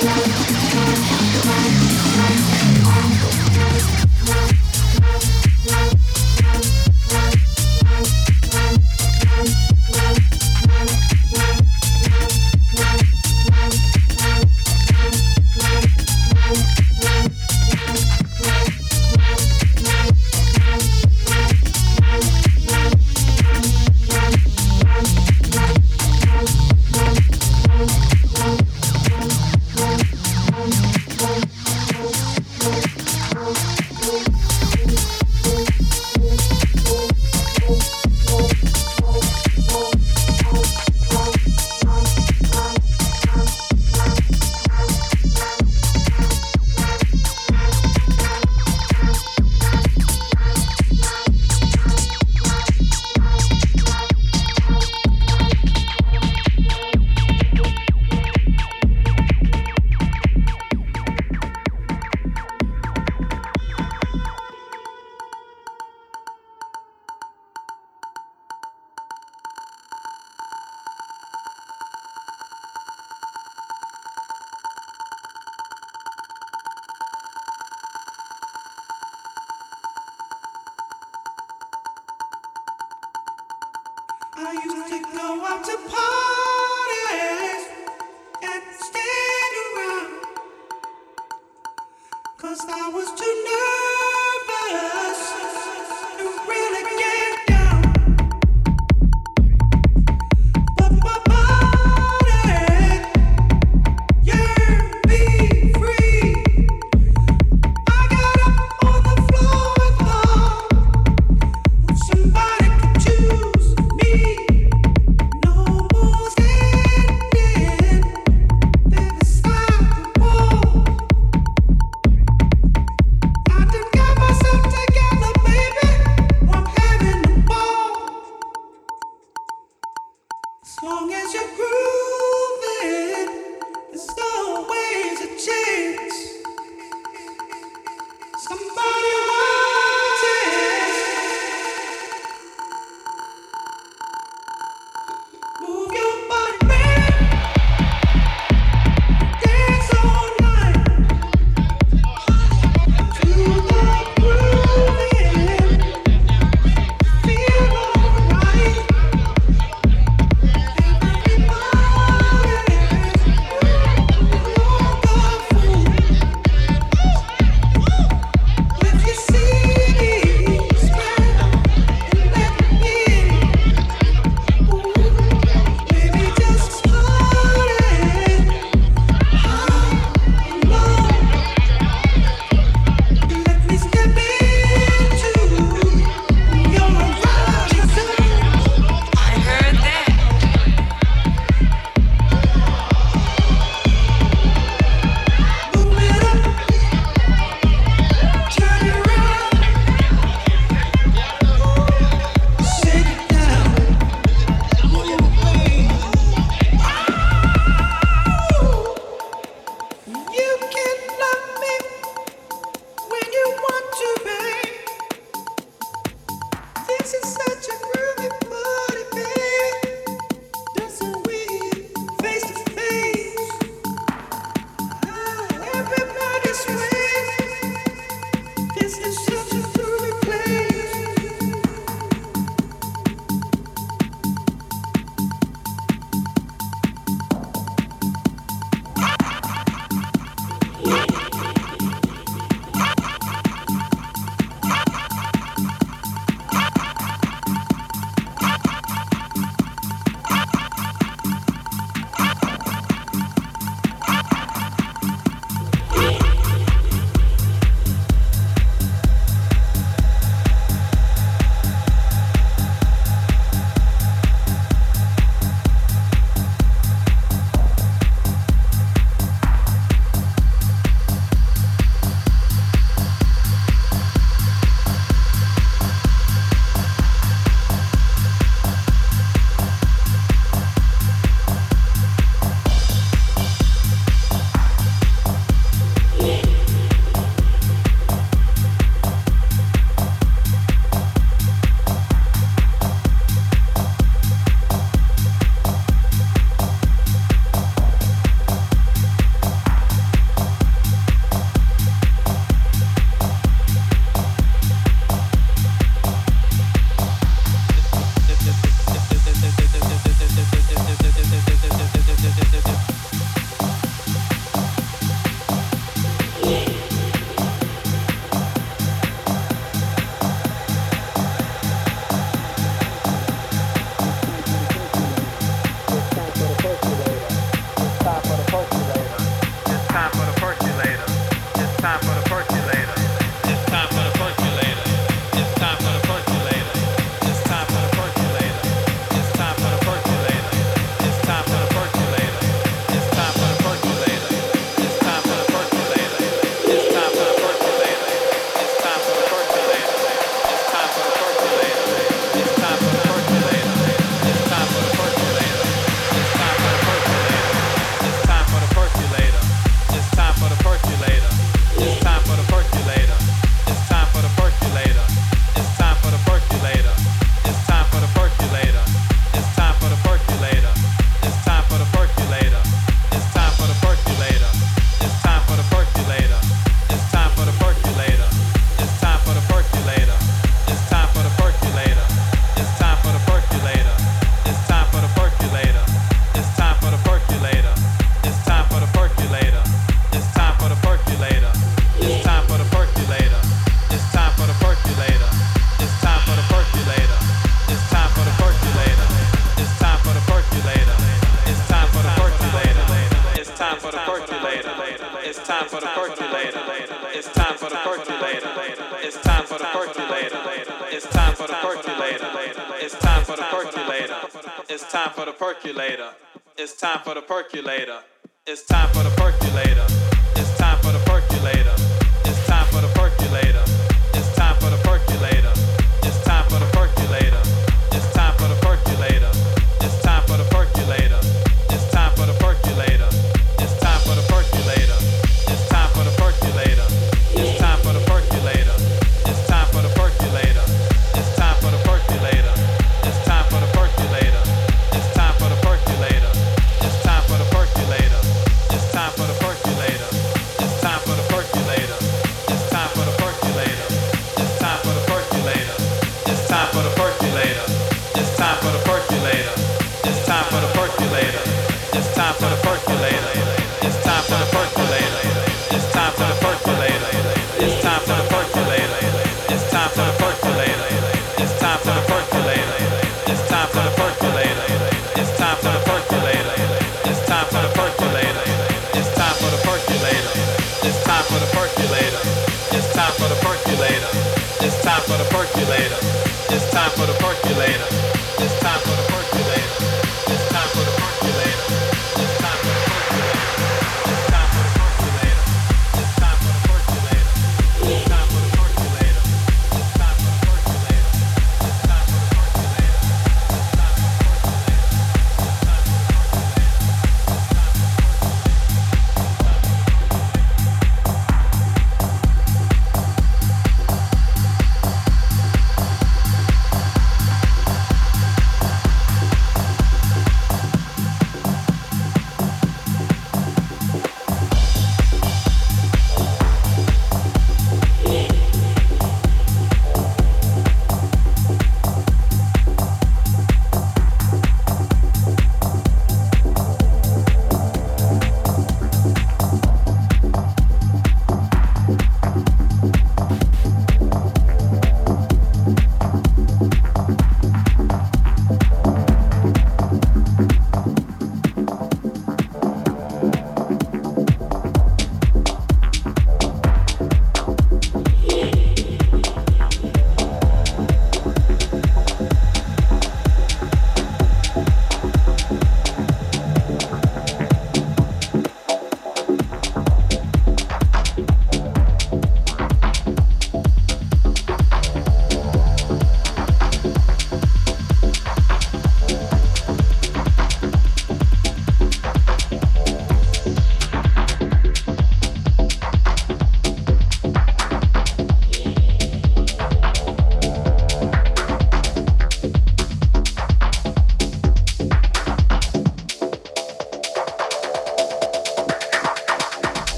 Thank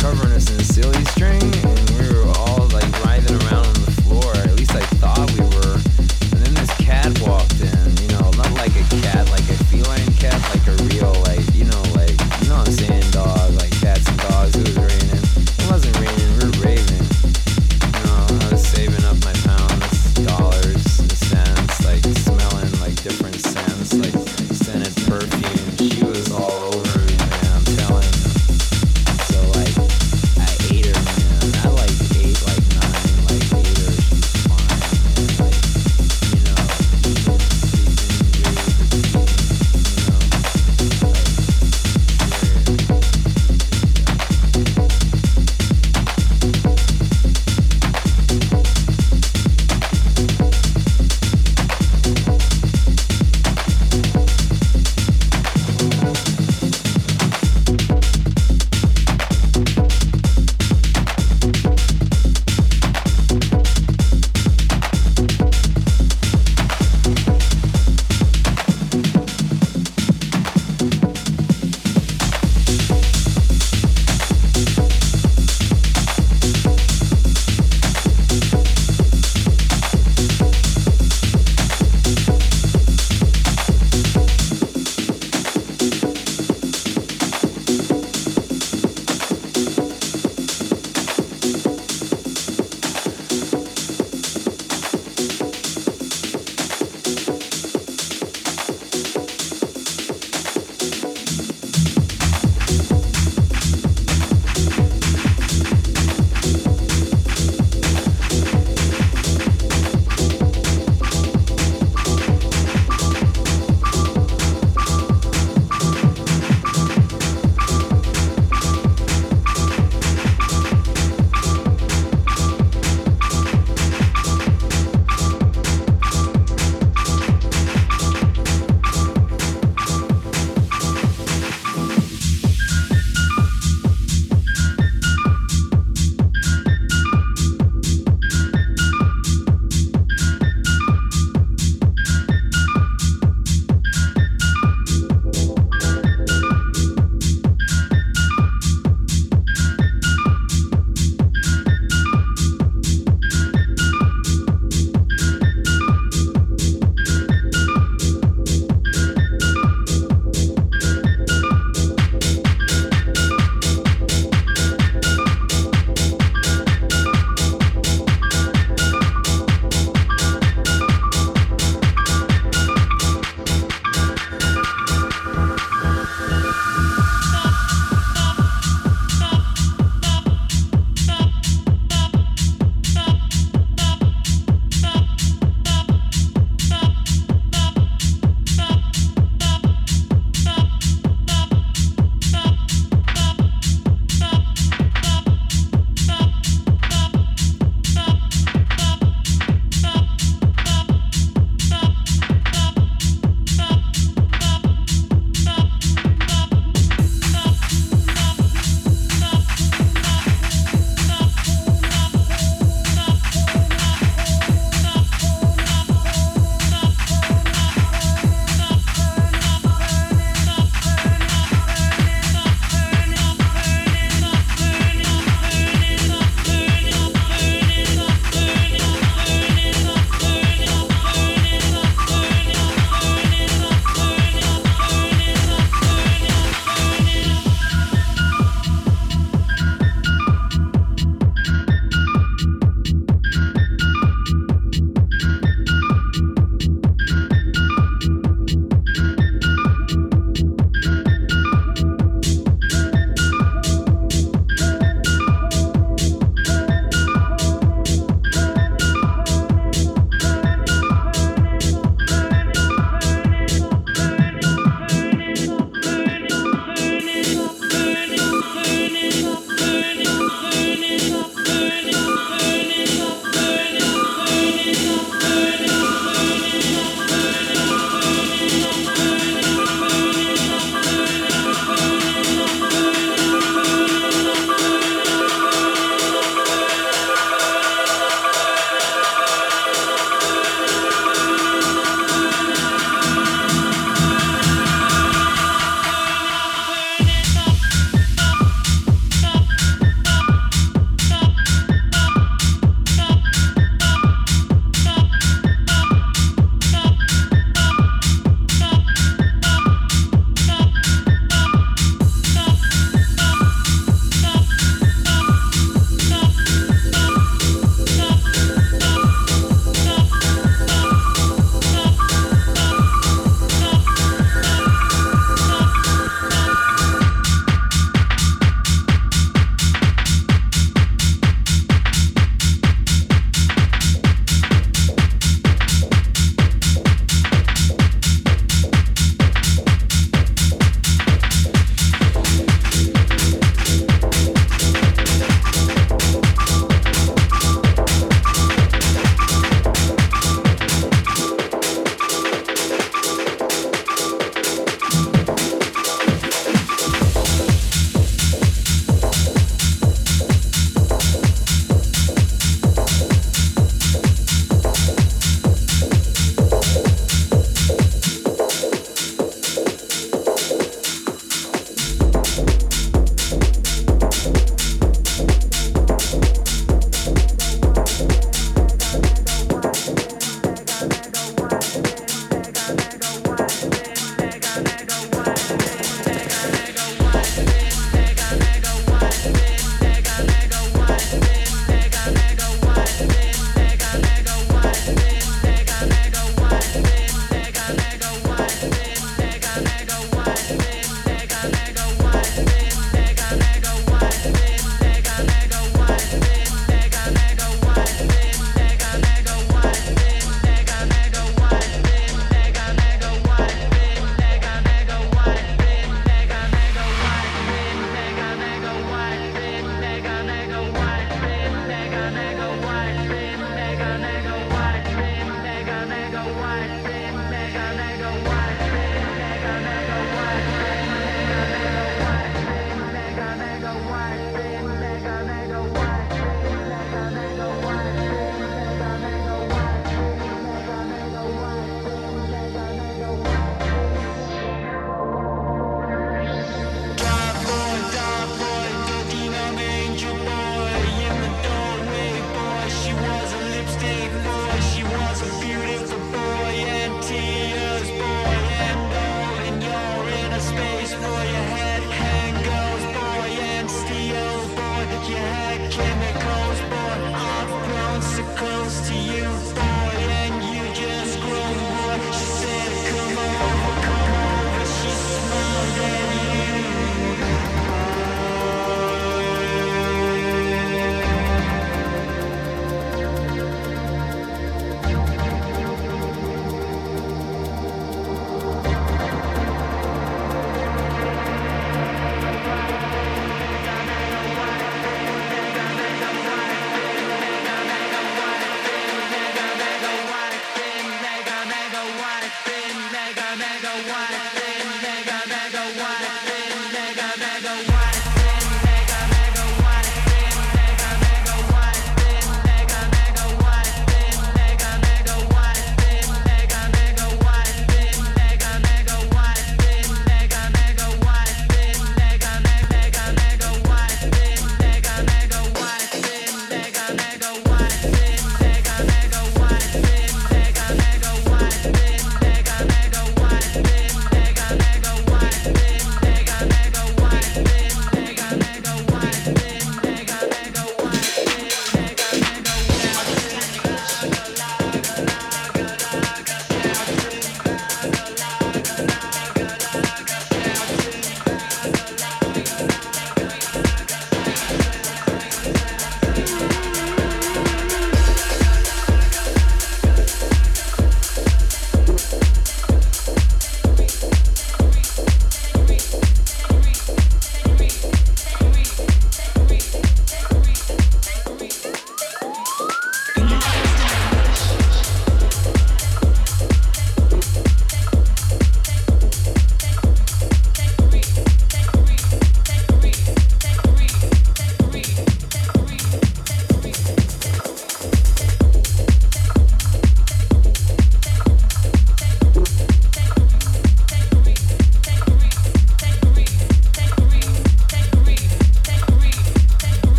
covering us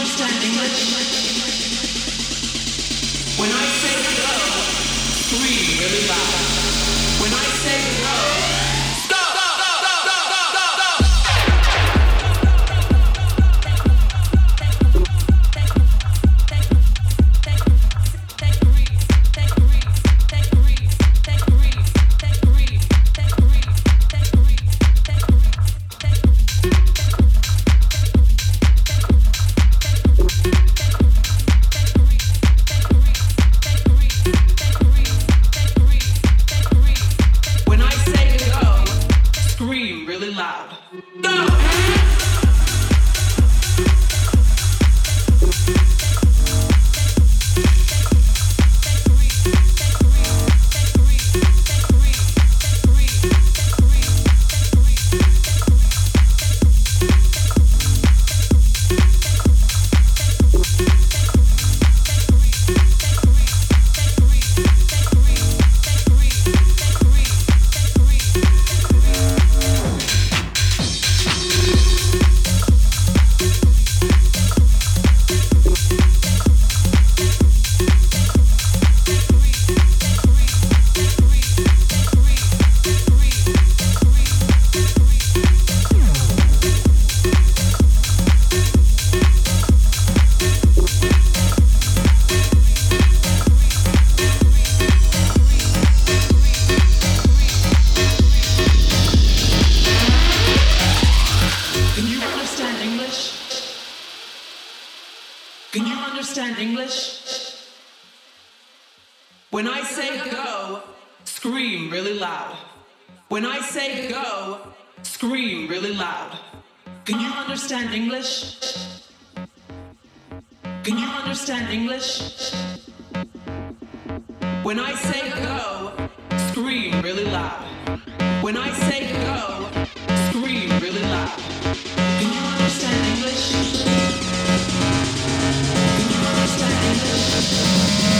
understand English? really loud. When I say go, scream really loud. Can you understand English? Can you understand English? When I say go, scream really loud. When I say go, scream really loud. Can you understand English? Can you understand English?